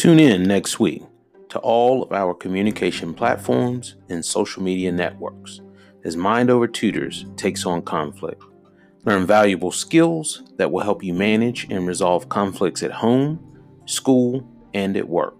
Tune in next week to all of our communication platforms and social media networks as Mind Over Tutors takes on conflict. Learn valuable skills that will help you manage and resolve conflicts at home, school, and at work.